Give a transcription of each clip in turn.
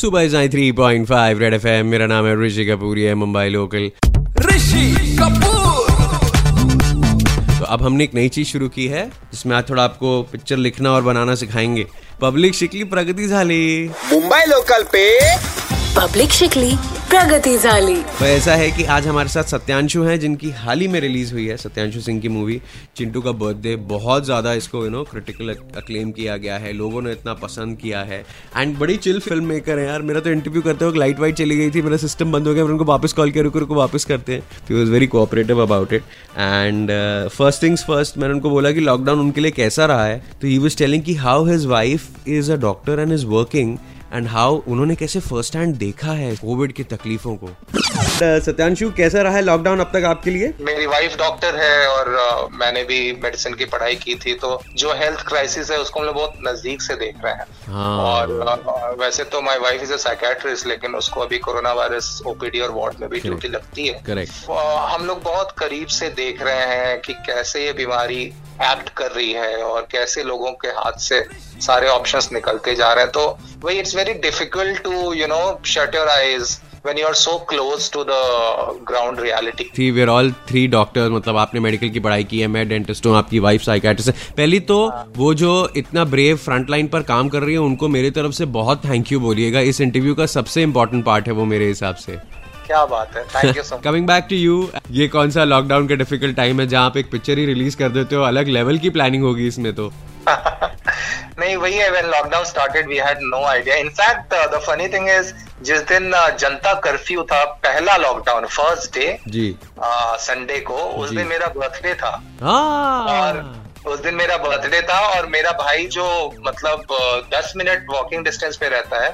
सुबह जाए three point five Red F मेरा नाम है ऋषि कपूर ये है मुंबई लोकल। ऋषि कपूर! तो अब हमने एक नई चीज़ शुरू की है जिसमें आज थोड़ा आपको पिक्चर लिखना और बनाना सिखाएँगे। पब्लिक शिकली प्रगति झाली मुंबई लोकल पे पब्लिक शिकली प्रगति झाली तो ऐसा है कि आज हमारे साथ सत्यांशु हैं, जिनकी हाल ही में रिलीज़ हुई है, सत्यांशु सिंह की मूवी, चिंटू का बर्थडे। बहुत ज़्यादा इसको यू नो क्रिटिकल अक्लेम किया गया है, लोगों ने इतना पसंद किया है। एंड बड़ी चिल फ़िल्म मेकर है यार। मेरा तो इंटरव्यू करते वक्त लाइट वाइट चली गई थी, मेरा सिस्टम बंद हो गया उनको वापस कॉल किया, रुको रुको, वापस करते हैं। Was very cooperative about it and first things first मैंने उनको बोला कि लॉकडाउन उनके लिए कैसा रहा है? तो ही वॉज़ टेलिंग कि how his wife is a doctor and is working and how उन्होंने कैसे फ़र्स्ट हैंड देखा है कोविड की तकलीफों को? सत्यांशु कैसा रहा है लॉकडाउन अब तक आपके लिए? मेरी वाइफ डॉक्टर है और अ, मैंने भी मेडिसिन की पढ़ाई की थी तो जो हेल्थ क्राइसिस है उसको हम लोग बहुत नज़दीक से देख रहे हैं। हाँ। और अ, वैसे तो my wife is a psychiatrist लेकिन उसको अभी कोरोना वायरस ओपीडी और वार्ड में भी ड्यूटी लगती है। करेक्ट हम लोग बहुत करीब से देख रहे हैं कि कैसे ये बीमारी एक्ट कर रही है और कैसे लोगों के हाथ से सारे ऑप्शंस निकलते जा रहे हैं। तो वही it's very difficult to you know shut your eyes when you are so close to the ground reality. थी वेर ऑल थ्री डॉक्टर्स मतलब आपने मेडिकल की पढ़ाई की है, मैं डेंटिस्ट हूँ, आपकी वाइफ साइकेट्रिस्ट है। पहली तो वो जो इतना ब्रेव फ्रंट लाइन पर काम कर रही है, उनको मेरी तरफ़ से बहुत थैंक यू बोलिएगा। इस इंटरव्यू का सबसे इंपॉर्टेंट पार्ट है वो मेरे हिसाब से। क्या बात है? Thank you so coming back to you ये कौन सा लॉकडाउन का डिफ़िकल्ट टाइम है जहाँ आप एक पिक्चर ही रिलीज़ कर देते हो? अलग लेवल की प्लानिंग होगी इसमें तो। नहीं वही है when lockdown started we had no idea in fact the funny thing is जिस दिन uh, जनता कर्फ्यू था पहला लॉकडाउन फ़र्स्ट डे जी। संडे को उस दिन मेरा बर्थडे था। हाँ। और उस दिन मेरा बर्थडे था और मेरा भाई जो मतलब दस मिनट वॉकिंग डिस्टेंस पे रहता है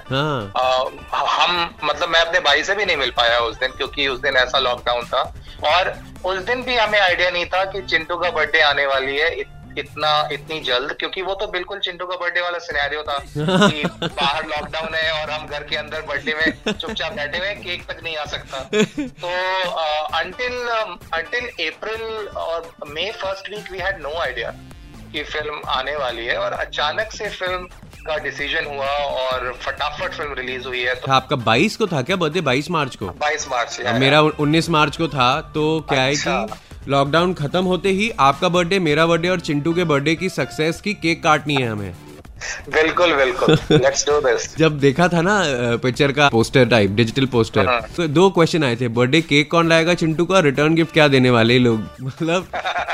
आ, हम मतलब मैं अपने भाई से भी नहीं मिल पाया उस दिन क्योंकि उस दिन ऐसा लॉकडाउन था। और उस दिन भी हमें आइडिया नहीं था कि चिंटू का बर्थडे आने वाली है। इतना इतनी जल्द क्योंकि वो तो बिल्कुल चिंटू का बर्थडे वाला सिनेरियो था कि बाहर लॉकडाउन है और हम घर के अंदर बर्थडे में चुपचाप बैठे हुए केक तक नहीं आ सकता। तो अंटिल अंटिल अप्रैल और मई first week we had no idea कि फ़िल्म आने वाली है और अचानक से फ़िल्म का डिसीज़न हुआ और फटाफट फ़िल्म रिलीज़ हुई है तो आपका 22 को था क्या बर्थडे 22 मार्च को? 22 मार्च या, या, मेरा 19 मार्च को था तो क्या है की कि लॉकडाउन खत्म होते ही आपका बर्थडे मेरा बर्थडे और चिंटू के बर्थडे की सक्सेस की केक काटनी है हमें। बिल्कुल बिल्कुल। लेट्स डू दिस जब देखा था ना पिक्चर का पोस्टर टाइप डिजिटल पोस्टर। तो दो क्वेश्चन आए थे बर्थडे केक कौन लाएगा चिंटू का रिटर्न गिफ्ट क्या देने वाले लोग? मतलब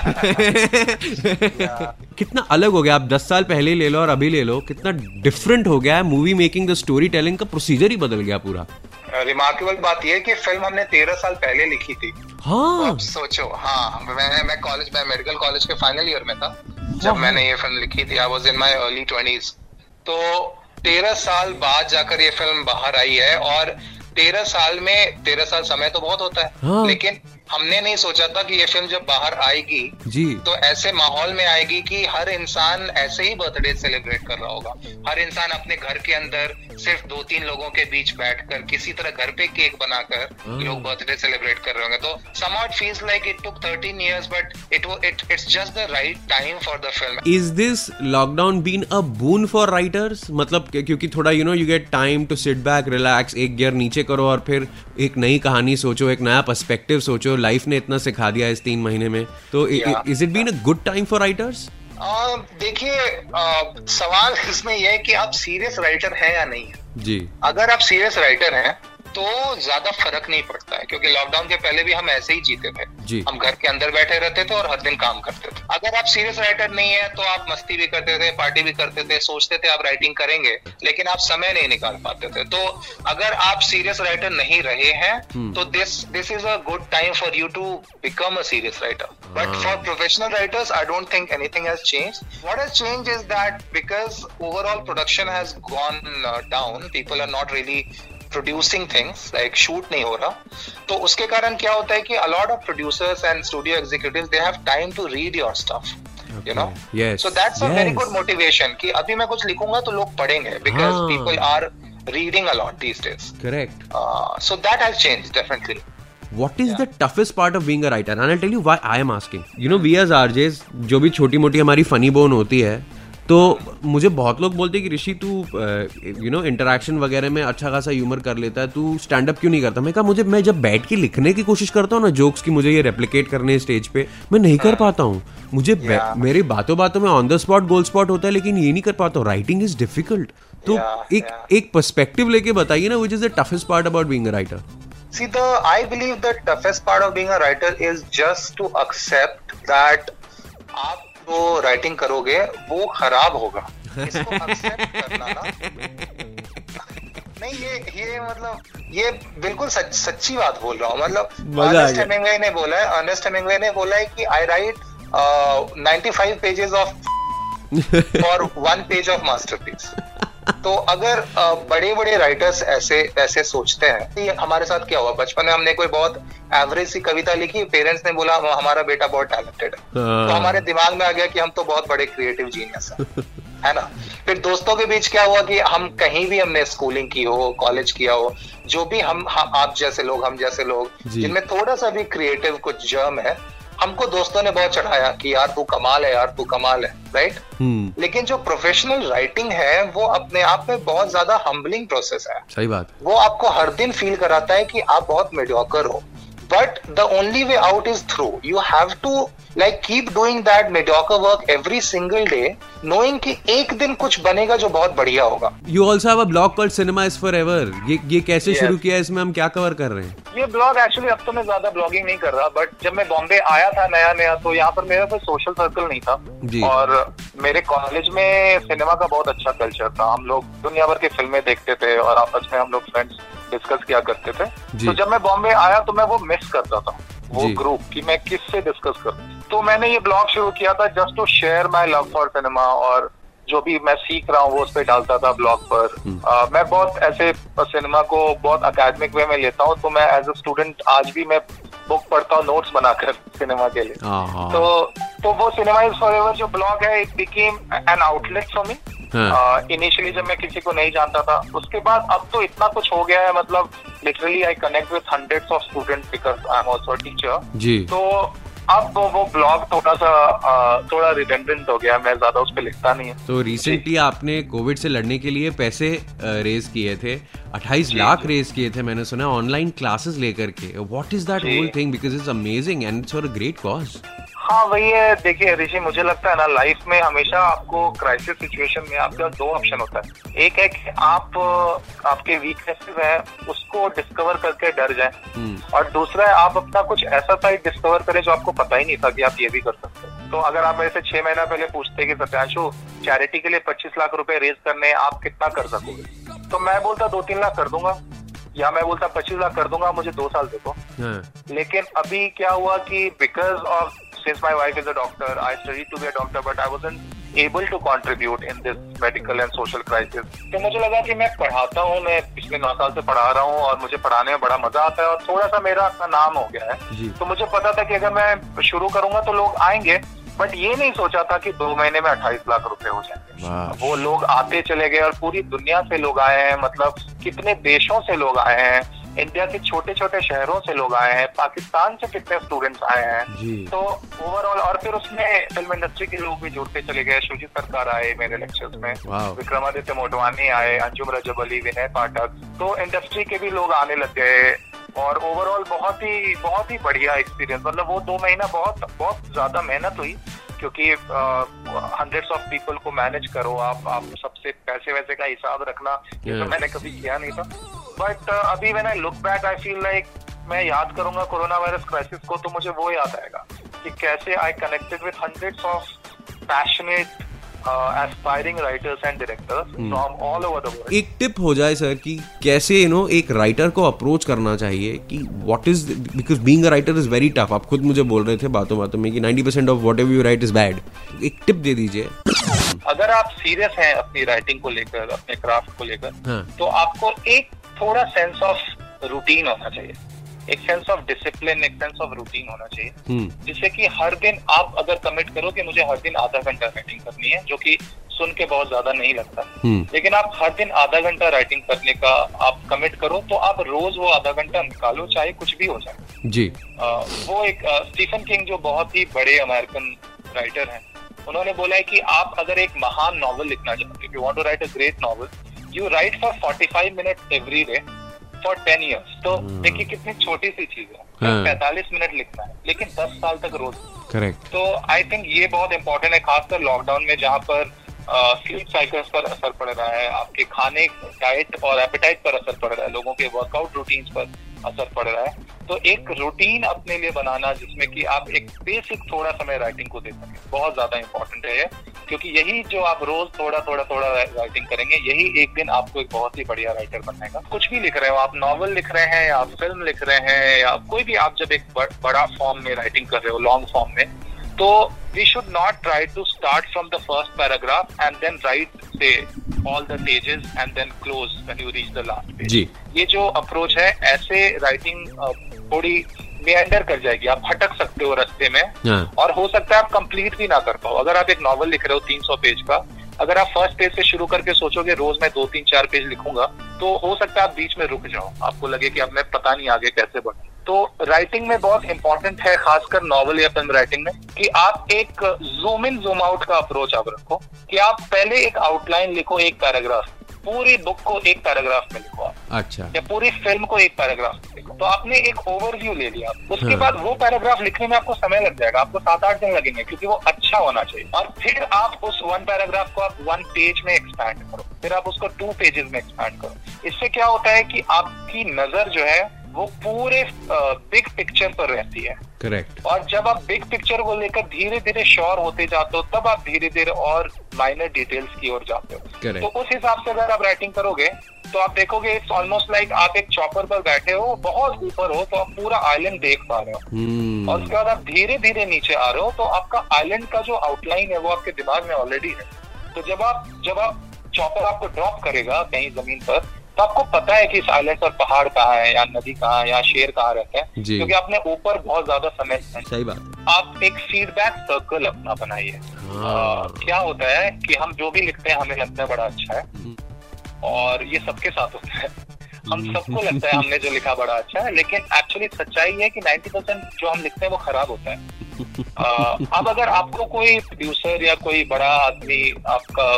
कितना अलग हो गया आप दस साल पहले ले लो और अभी ले लो कितना डिफरेंट हो गया है movie making the story telling का प्रोसीजर ही बदल गया पूरा। रिमार्केबल बात यह कि फ़िल्म हमने तेरह साल पहले लिखी थी। हाँ। सोचो हाँ मैं मैं कॉलेज में मेडिकल कॉलेज के फाइनल ईयर में था। जब मैंने ये फ़िल्म लिखी थी I was in my early twenties तो तेरह साल बाद जाकर ये फ़िल्म बाहर आई है और तेरह साल में तेरह साल समय तो बहुत होता है हाँ। लेकिन हमने नहीं सोचा था कि ये फ़िल्म जब बाहर आएगी जी। तो ऐसे माहौल में आएगी कि हर इंसान ऐसे ही बर्थडे सेलिब्रेट कर रहा होगा। हर इंसान अपने घर के अंदर सिर्फ़ दो तीन लोगों के बीच बैठकर किसी तरह घर पे केक बनाकर लोग बर्थडे सेलिब्रेट कर रहे होंगे। तो some it feels like it took 13 years but it it it's just the right time for the film is this lockdown been a boon for writers मतलब क्योंकि थोड़ा you know you get time to sit back relax एक gear नीचे करो और फिर एक नई कहानी सोचो एक नया पर्सपेक्टिव सोचो। लाइफ ने इतना सिखा दिया इस तीन महीने में? तो is it been a good time for writers देखिए सवाल इसमें यह है कि आप सीरियस राइटर हैं या नहीं जी। अगर आप सीरियस राइटर हैं तो ज़्यादा फ़र्क नहीं पड़ता है क्योंकि लॉकडाउन के पहले भी हम ऐसे ही जीते थे। जी। हम घर के अंदर बैठे रहते थे और हर दिन काम करते थे। अगर आप सीरियस राइटर नहीं है तो आप मस्ती भी करते थे पार्टी भी करते थे सोचते थे आप राइटिंग करेंगे लेकिन आप समय नहीं निकाल पाते थे। तो अगर आप सीरियस राइटर नहीं रहे हैं तो this this is a good time for you to become a serious writer but for professional writers I don't think anything has changed. What has changed is that because overall production has gone uh, down, people are not producing things like shoot नहीं हो रहा तो उसके कारण क्या होता है कि a lot of producers and studio executives they have time to read your stuff you know Yes, so that's a very good motivation कि अभी मैं कुछ लिखूँगा तो लोग पढ़ेंगे because हाँ. people are reading a lot these days correct uh, so that has changed definitely What is the toughest part of being a writer? And I'll tell you why I am asking. You know, we as RJs, जो भी छोटी मोटी हमारी funny bone होती है तो मुझे बहुत लोग बोलते हैं कि ऋषि तू यू नो इंटरेक्शन वगैरह में अच्छा खासा ह्यूमर कर लेता है तू स्टैंड अप क्यों नहीं करता? मैं कहा मुझे मैं जब बैठ के लिखने की कोशिश करता हूँ ना जोक्स की मुझे ये रेप्लिकेट करने स्टेज पे मैं नहीं कर पाता हूँ। मुझे Yeah. मेरे बातों बातों में on the spot goal spot होता है लेकिन ये नहीं कर पाता हूँ। राइटिंग इज़ डिफ़िकल्ट तो Yeah, एक yeah. एक पर्सपेक्टिव लेके बताइए ना which is the toughest part about being a writer See, the I believe the toughest part of being a writer is just to accept that आप जो writing करोगे वो खराब होगा। इसको करना ना। नहीं ये ये मतलब ये बिल्कुल सच, सच्ची बात बोल रहा हूँ। मतलब अर्नेस्ट हेमिंगवे ने बोला है अर्नेस्ट हेमिंगवे ने बोला है कि I write 95 pages of for one page of masterpiece तो अगर बड़े बड़े राइटर्स ऐसे ऐसे सोचते हैं कि हमारे साथ क्या हुआ? बचपन में हमने कोई बहुत एवरेज सी कविता लिखी पेरेंट्स ने बोला हमारा बेटा बहुत टैलेंटेड है। हाँ। तो हमारे दिमाग में आ गया कि हम तो बहुत बड़े क्रिएटिव जीनियस हैं है ना? फिर दोस्तों के बीच क्या हुआ कि हम कहीं भी हमने स्कूलिंग की हो कॉलेज किया हो जो भी हम, हम आप जैसे लोग हम जैसे लोग जिनमें थोड़ा सा भी क्रिएटिव कुछ जर्म है हमको दोस्तों ने बहुत चढ़ाया कि यार तू कमाल है यार तू कमाल है राइट hmm. लेकिन जो प्रोफेशनल राइटिंग है वो अपने आप में बहुत ज़्यादा हम्बलिंग प्रोसेस है। सही बात। वो आपको हर दिन फील कराता है कि आप बहुत मेडियोकर हो। But the only way out is through you have to like keep doing that mediocre work every single day knowing कि एक दिन कुछ बनेगा जो बहुत बढ़िया होगा। You also have a blog called cinema is forever ये ये कैसे Yes. शुरू किया इसमें? हम क्या कवर कर रहे हैं? ये ब्लॉग एक्चुअली अब तो मैं ज़्यादा ब्लॉगिंग नहीं कर रहा बट जब मैं बॉम्बे आया था नया नया तो यहाँ पर मेरा कोई सोशल सर्कल नहीं था। जी। और मेरे कॉलेज में सिनेमा का बहुत अच्छा कल्चर था। हम लोग दुनिया भर की फ़िल्में देखते थे और आपस में हम लोग फ्रेंड्स डिस्कस किया करते थे। तो जब मैं बॉम्बे आया तो मैं वो मिस करता था वो ग्रुप कि मैं किससे डिस्कस करूँ तो मैंने ये ब्लॉग शुरू किया था just to share my love for cinema और जो भी मैं सीख रहा हूँ वो उस पर डालता था ब्लॉग पर। अ, मैं बहुत ऐसे सिनेमा को बहुत अकेडमिक वे में लेता हूँ तो मैं एज अ स्टूडेंट आज भी मैं बुक पढ़ता हूँ नोट्स बनाकर सिनेमा के लिए। तो तो वो सिनेमा इज़ फॉर एवर जो ब्लॉग है it became an outlet for me. Initially जब मैं किसी को नहीं जानता था उसके बाद अब तो इतना कुछ हो गया है मतलब literally I connect with hundreds of students because I am also teacher जी। तो अब वो वो ब्लॉग थोड़ा सा थोड़ा रिटेंडेंट हो गया मैं ज़्यादा उस पर लिखता नहीं है। तो रिसेंटली आपने कोविड से लड़ने के लिए पैसे रेज किए थे 28 लाख रेज किए थे मैंने सुना ऑनलाइन क्लासेस लेकर के। What is that. Whole thing because it's amazing and it's for a great cause हाँ वही है। देखिए ऋषि मुझे लगता है ना लाइफ में हमेशा आपको क्राइसिस सिचुएशन में आपका दो ऑप्शन होता है। एक है कि आप आपके वीकनेसेस हैं उसको डिस्कवर करके डर जाए। और दूसरा है आप अपना कुछ ऐसा साइड डिस्कवर करें जो आपको पता ही नहीं था कि आप ये भी कर सकते हो। तो अगर आप ऐसे छह महीना पहले पूछते कि सत्यांशु चैरिटी के लिए पच्चीस लाख रुपए रेज करने आप कितना कर सकोगे? तो मैं बोलता दो तीन लाख कर दूँगा। या मैं बोलता पच्चीस लाख कर दूँगा मुझे दो साल देखो हाँ। लेकिन अभी क्या हुआ कि because of since my wife is a doctor I study to be a doctor but I wasn't able to contribute in this medical and social crisis तो मुझे लगा कि मैं पढ़ाता हूँ मैं पिछले नौ साल से पढ़ा रहा हूँ और मुझे पढ़ाने में बड़ा मज़ा आता है और थोड़ा सा मेरा अपना नाम हो गया। है। तो मुझे पता था कि अगर मैं शुरू करूँगा तो लोग आएँगे बट ये नहीं सोचा था कि दो महीने में अट्ठाईस लाख रुपए हो जाएँगे। वो लोग आते चले गए और पूरी दुनिया से लोग आए हैं मतलब कितने देशों से लोग आए हैं इंडिया के छोटे छोटे शहरों से लोग आए हैं पाकिस्तान से कितने स्टूडेंट्स आए हैं। तो ओवरऑल और फिर उसमें फ़िल्म इंडस्ट्री के लोग भी जुड़ते चले गए शुजित सरकार आए मेरे लेक्चर्स में विक्रमादित्य मोटवानी आए अंजुम रजब अली विनय पाठक तो इंडस्ट्री के भी लोग आने लग गए और ओवरऑल बहुत ही बहुत ही बढ़िया एक्सपीरियंस मतलब वो दो महीना बहुत बहुत ज़्यादा मेहनत हुई क्योंकि हंड्रेड्स ऑफ़ पीपल को मैनेज करो आप आप सबसे पैसे वैसे का हिसाब रखना ये तो मैंने कभी किया नहीं था। बट अभी when I look back I feel like मैं याद करूँगा कोरोना वायरस क्राइसिस को तो मुझे वो याद आएगा कि कैसे I connected with hundreds of passionate aspiring writers and directors from all over the world एक टिप हो जाए सर कि कैसे यू नो एक राइटर को अप्रोच करना चाहिए कि what is because being a writer is very tough आप खुद मुझे बोल रहे थे बातों बातों में कि 90% percent of whatever you write is bad एक टिप दे दीजिए। अगर आप सीरियस हैं अपनी राइटिंग को लेकर अपने क्राफ्ट को लेकर हाँ। तो आपको एक थोड़ा सेंस ऑफ़ रूटीन होना चाहिए। एक सेंस ऑफ़ डिसिप्लिन एक सेंस ऑफ़ रूटीन होना चाहिए। हम्म। जिससे कि हर दिन आप अगर कमिट करो कि मुझे हर दिन आधा घंटा राइटिंग करनी है जो कि सुन के बहुत ज़्यादा नहीं लगता। हम्म। लेकिन आप हर दिन आधा घंटा राइटिंग करने का आप कमिट करो तो आप रोज वो आधा घंटा निकालो चाहे कुछ भी हो जाए। जी। अ, वो एक स्टीफन किंग जो बहुत ही बड़े अमेरिकन राइटर हैं उन्होंने बोला है कि आप अगर एक महान नॉवल लिखना चाहते हो you want to write a great novel you write for 45 minute every day for ten years तो देखिए कितनी छोटी सी चीज़ है। हाँ। पैंतालीस मिनट लिखना है लेकिन 10 साल तक रोज। करेक्ट तो आई थिंक ये बहुत इंपॉर्टेंट है खासकर लॉकडाउन में जहाँ पर स्लीप साइकिल्स पर असर पड़ रहा है आपके खाने डाइट और एपेटाइट पर असर पड़ रहा है लोगों के वर्कआउट रूटीन पर असर पड़ रहा है। तो एक रूटीन अपने लिए बनाना जिसमें कि आप एक बेसिक थोड़ा समय राइटिंग को दे सकें। बहुत ज़्यादा इंपॉर्टेंट है क्योंकि यही जो आप रोज थोड़ा थोड़ा थोड़ा राइटिंग करेंगे यही एक दिन आपको एक बहुत ही बढ़िया राइटर बनाएगा। कुछ भी लिख रहे हो आप नॉवल लिख रहे हैं या फ़िल्म लिख रहे हैं या कोई भी आप जब एक बड़ा फॉर्म में राइटिंग कर रहे हो लॉन्ग फॉर्म में तो we should not try to start from the first paragraph and then write से all the pages and then close when you reach the last page ये जो अप्रोच है ऐसे राइटिंग थोड़ी मेंडर कर जाएगी। आप भटक सकते हो रास्ते में हाँ। और हो सकता है आप कंप्लीट भी ना कर पाओ। अगर आप एक नॉवल लिख रहे हो 300 पेज का अगर आप फ़र्स्ट पेज से शुरू करके सोचोगे रोज मैं दो तीन चार पेज लिखूँगा तो हो सकता है आप बीच में रुक जाओ। आपको लगे कि अब मैं पता नहीं आगे कैसे बढ़ूं। तो राइटिंग में बहुत इंपॉर्टेंट है खासकर नॉवल या फ़िल्म राइटिंग में कि आप एक जूम इन जूम आउट का अप्रोच आप रखो। कि आप पहले एक आउटलाइन लिखो एक पैराग्राफ पूरी बुक को एक पैराग्राफ में लिखो आप। अच्छा। या पूरी फ़िल्म को एक पैराग्राफ में लिखो। तो आपने एक ओवरव्यू ले लिया। उसके हाँ। बाद वो पैराग्राफ लिखने में आपको समय लग जाएगा। आपको सात आठ दिन लगेंगे क्योंकि वो अच्छा होना चाहिए। और फिर आप उस वन पैराग्राफ को आप वन पेज में एक्सपैंड करो। फिर आप उसको टू पेजेस में एक्सपैंड करो। इससे क्या होता है कि आपकी नज़र जो है वो पूरे बिग पिक्चर पर रहती है। करेक्ट और जब आप बिग पिक्चर को लेकर धीरे धीरे श्योर होते जाते हो तब आप धीरे धीरे और माइनर डिटेल्स की ओर जाते हो। Correct. तो उस हिसाब से अगर आप राइटिंग करोगे तो आप देखोगे इट्स ऑलमोस्ट लाइक आप एक चॉपर पर बैठे हो बहुत ऊपर हो तो आप पूरा आइलैंड देख पा रहे हो। हम्म और उसके बाद आप धीरे धीरे नीचे आ रहे हो तो आपका आइलैंड का जो आउटलाइन है वो आपके दिमाग में ऑलरेडी है। तो जब आप जब आप चॉपर आपको ड्रॉप करेगा कहीं ज़मीन पर तो आपको पता है कि इस आइलैंड पर पहाड़ कहाँ है या नदी कहाँ है या शेर कहाँ रहता है। क्योंकि आपने ऊपर बहुत ज़्यादा समय सही बात। आप एक फीडबैक सर्कल अपना बनाइए। हाँ। क्या होता है कि हम जो भी लिखते हैं हमें लगता है बड़ा अच्छा है। और ये सबके साथ होता है। हम सबको लगता है हमने जो लिखा बड़ा अच्छा है लेकिन एक्चुअली सच्चाई है कि 90 परसेंट जो हम लिखते हैं वो खराब होता है। अब अगर आपको कोई प्रोड्यूसर या कोई बड़ा आदमी आपका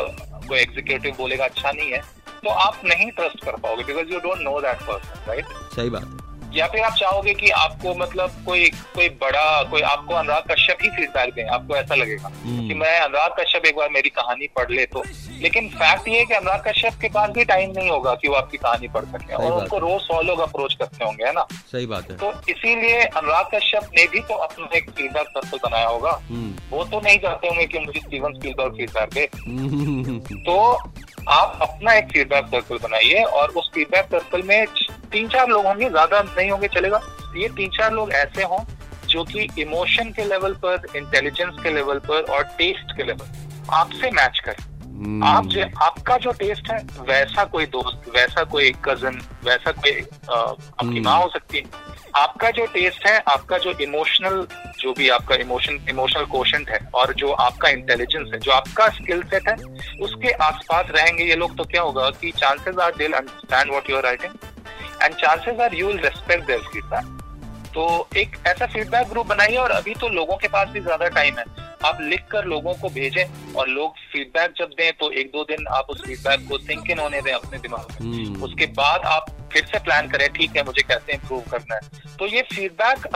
कोई एग्जीक्यूटिव बोलेगा अच्छा नहीं है तो आप नहीं ट्रस्ट कर पाओगे because you don't know that person right सही बात। है या फिर आप चाहोगे कि आपको मतलब कोई कोई बड़ा कोई आपको अनुराग कश्यप ही फीडबैक दें आपको ऐसा लगेगा हम्म। कि मैं अनुराग कश्यप एक बार मेरी कहानी पढ़ ले तो। लेकिन फैक्ट ये है कि अनुराग कश्यप के पास भी टाइम नहीं होगा कि वो आपकी कहानी पढ़ सके और उनको रोज सौ लोग अप्रोच करते होंगे है ना? सही बात है। तो इसीलिए अनुराग कश्यप ने भी तो अपना एक फीडबैक सर्कल बनाया होगा। हम्म। वो तो नहीं चाहते होंगे कि मुझे स्टीवन स्पीलबर्ग फीडबैक दे। हम्म, तो आप अपना एक फीडबैक सर्कल बनाइए और उस फीडबैक सर्कल में तीन चार लोग होंगे ज़्यादा नहीं होंगे चलेगा। ये तीन चार लोग ऐसे हों जो कि इमोशन के लेवल पर इंटेलिजेंस के लेवल पर और टेस्ट के लेवल आपसे मैच करें। हम्म, आप जो आपका जो टेस्ट है वैसा कोई दोस्त वैसा कोई कज़न वैसा कोई अ, आपकी हम्म। माँ हो सकती है। आपका जो टेस्ट है आपका जो इमोशनल जो भी आपका इमोशन इमोशनल कोशंट है और जो आपका इंटेलिजेंस है जो आपका स्किल सेट है उसके आसपास रहेंगे ये लोग तो क्या होगा कि chances are they'll understand what you are writing and chances are you will respect their feedback तो एक ऐसा फीडबैक ग्रुप बनाइए और अभी तो लोगों के पास भी ज़्यादा टाइम है। आप लिख कर लोगों को भेजें और लोग फीडबैक जब दें तो एक दो दिन आप उस फीडबैक को थिंक इन होने दें अपने दिमाग में। हम्म, उसके बाद आप फिर से प्लान करें ठीक है मुझे कैसे इम्प्रूव करना है तो ये फीडबैक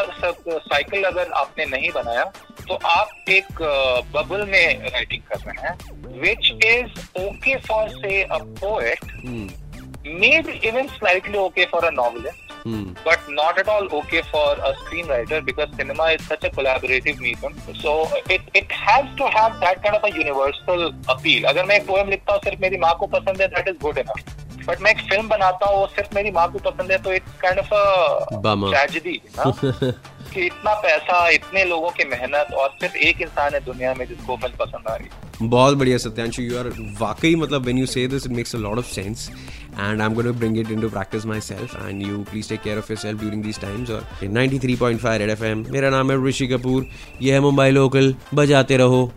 साइकिल अगर आपने नहीं बनाया तो आप एक बबल में राइटिंग कर रहे हैं विच is okay for say a poet hmm, maybe even slightly okay for a novelist हम्म, but not at all okay for a screenwriter because cinema is such a collaborative medium. So it it has to have that kind of a universal appeal. अगर मैं एक poem लिखता हूँ सिर्फ़ मेरी माँ को पसंद है that is good enough but मैं एक फ़िल्म बनाता हूँ वो सिर्फ़ मेरी माँ को पसंद है तो इट्स काइंड ऑफ़. ट्रेजेडी कि इतना पैसा इतने लोगों की मेहनत और सिर्फ़ एक इंसान है दुनिया में जिसको फ़िल्म पसंद आ रही है। बहुत बढ़िया सत्यांशु यू आर वाकई मतलब when you say this it makes a lot of sense and I am going to bring it into practice myself and you please take care of yourself during these times और 93.5 red FM मेरा नाम है ऋषि कपूर ये है Mumbai local बजाते रहो।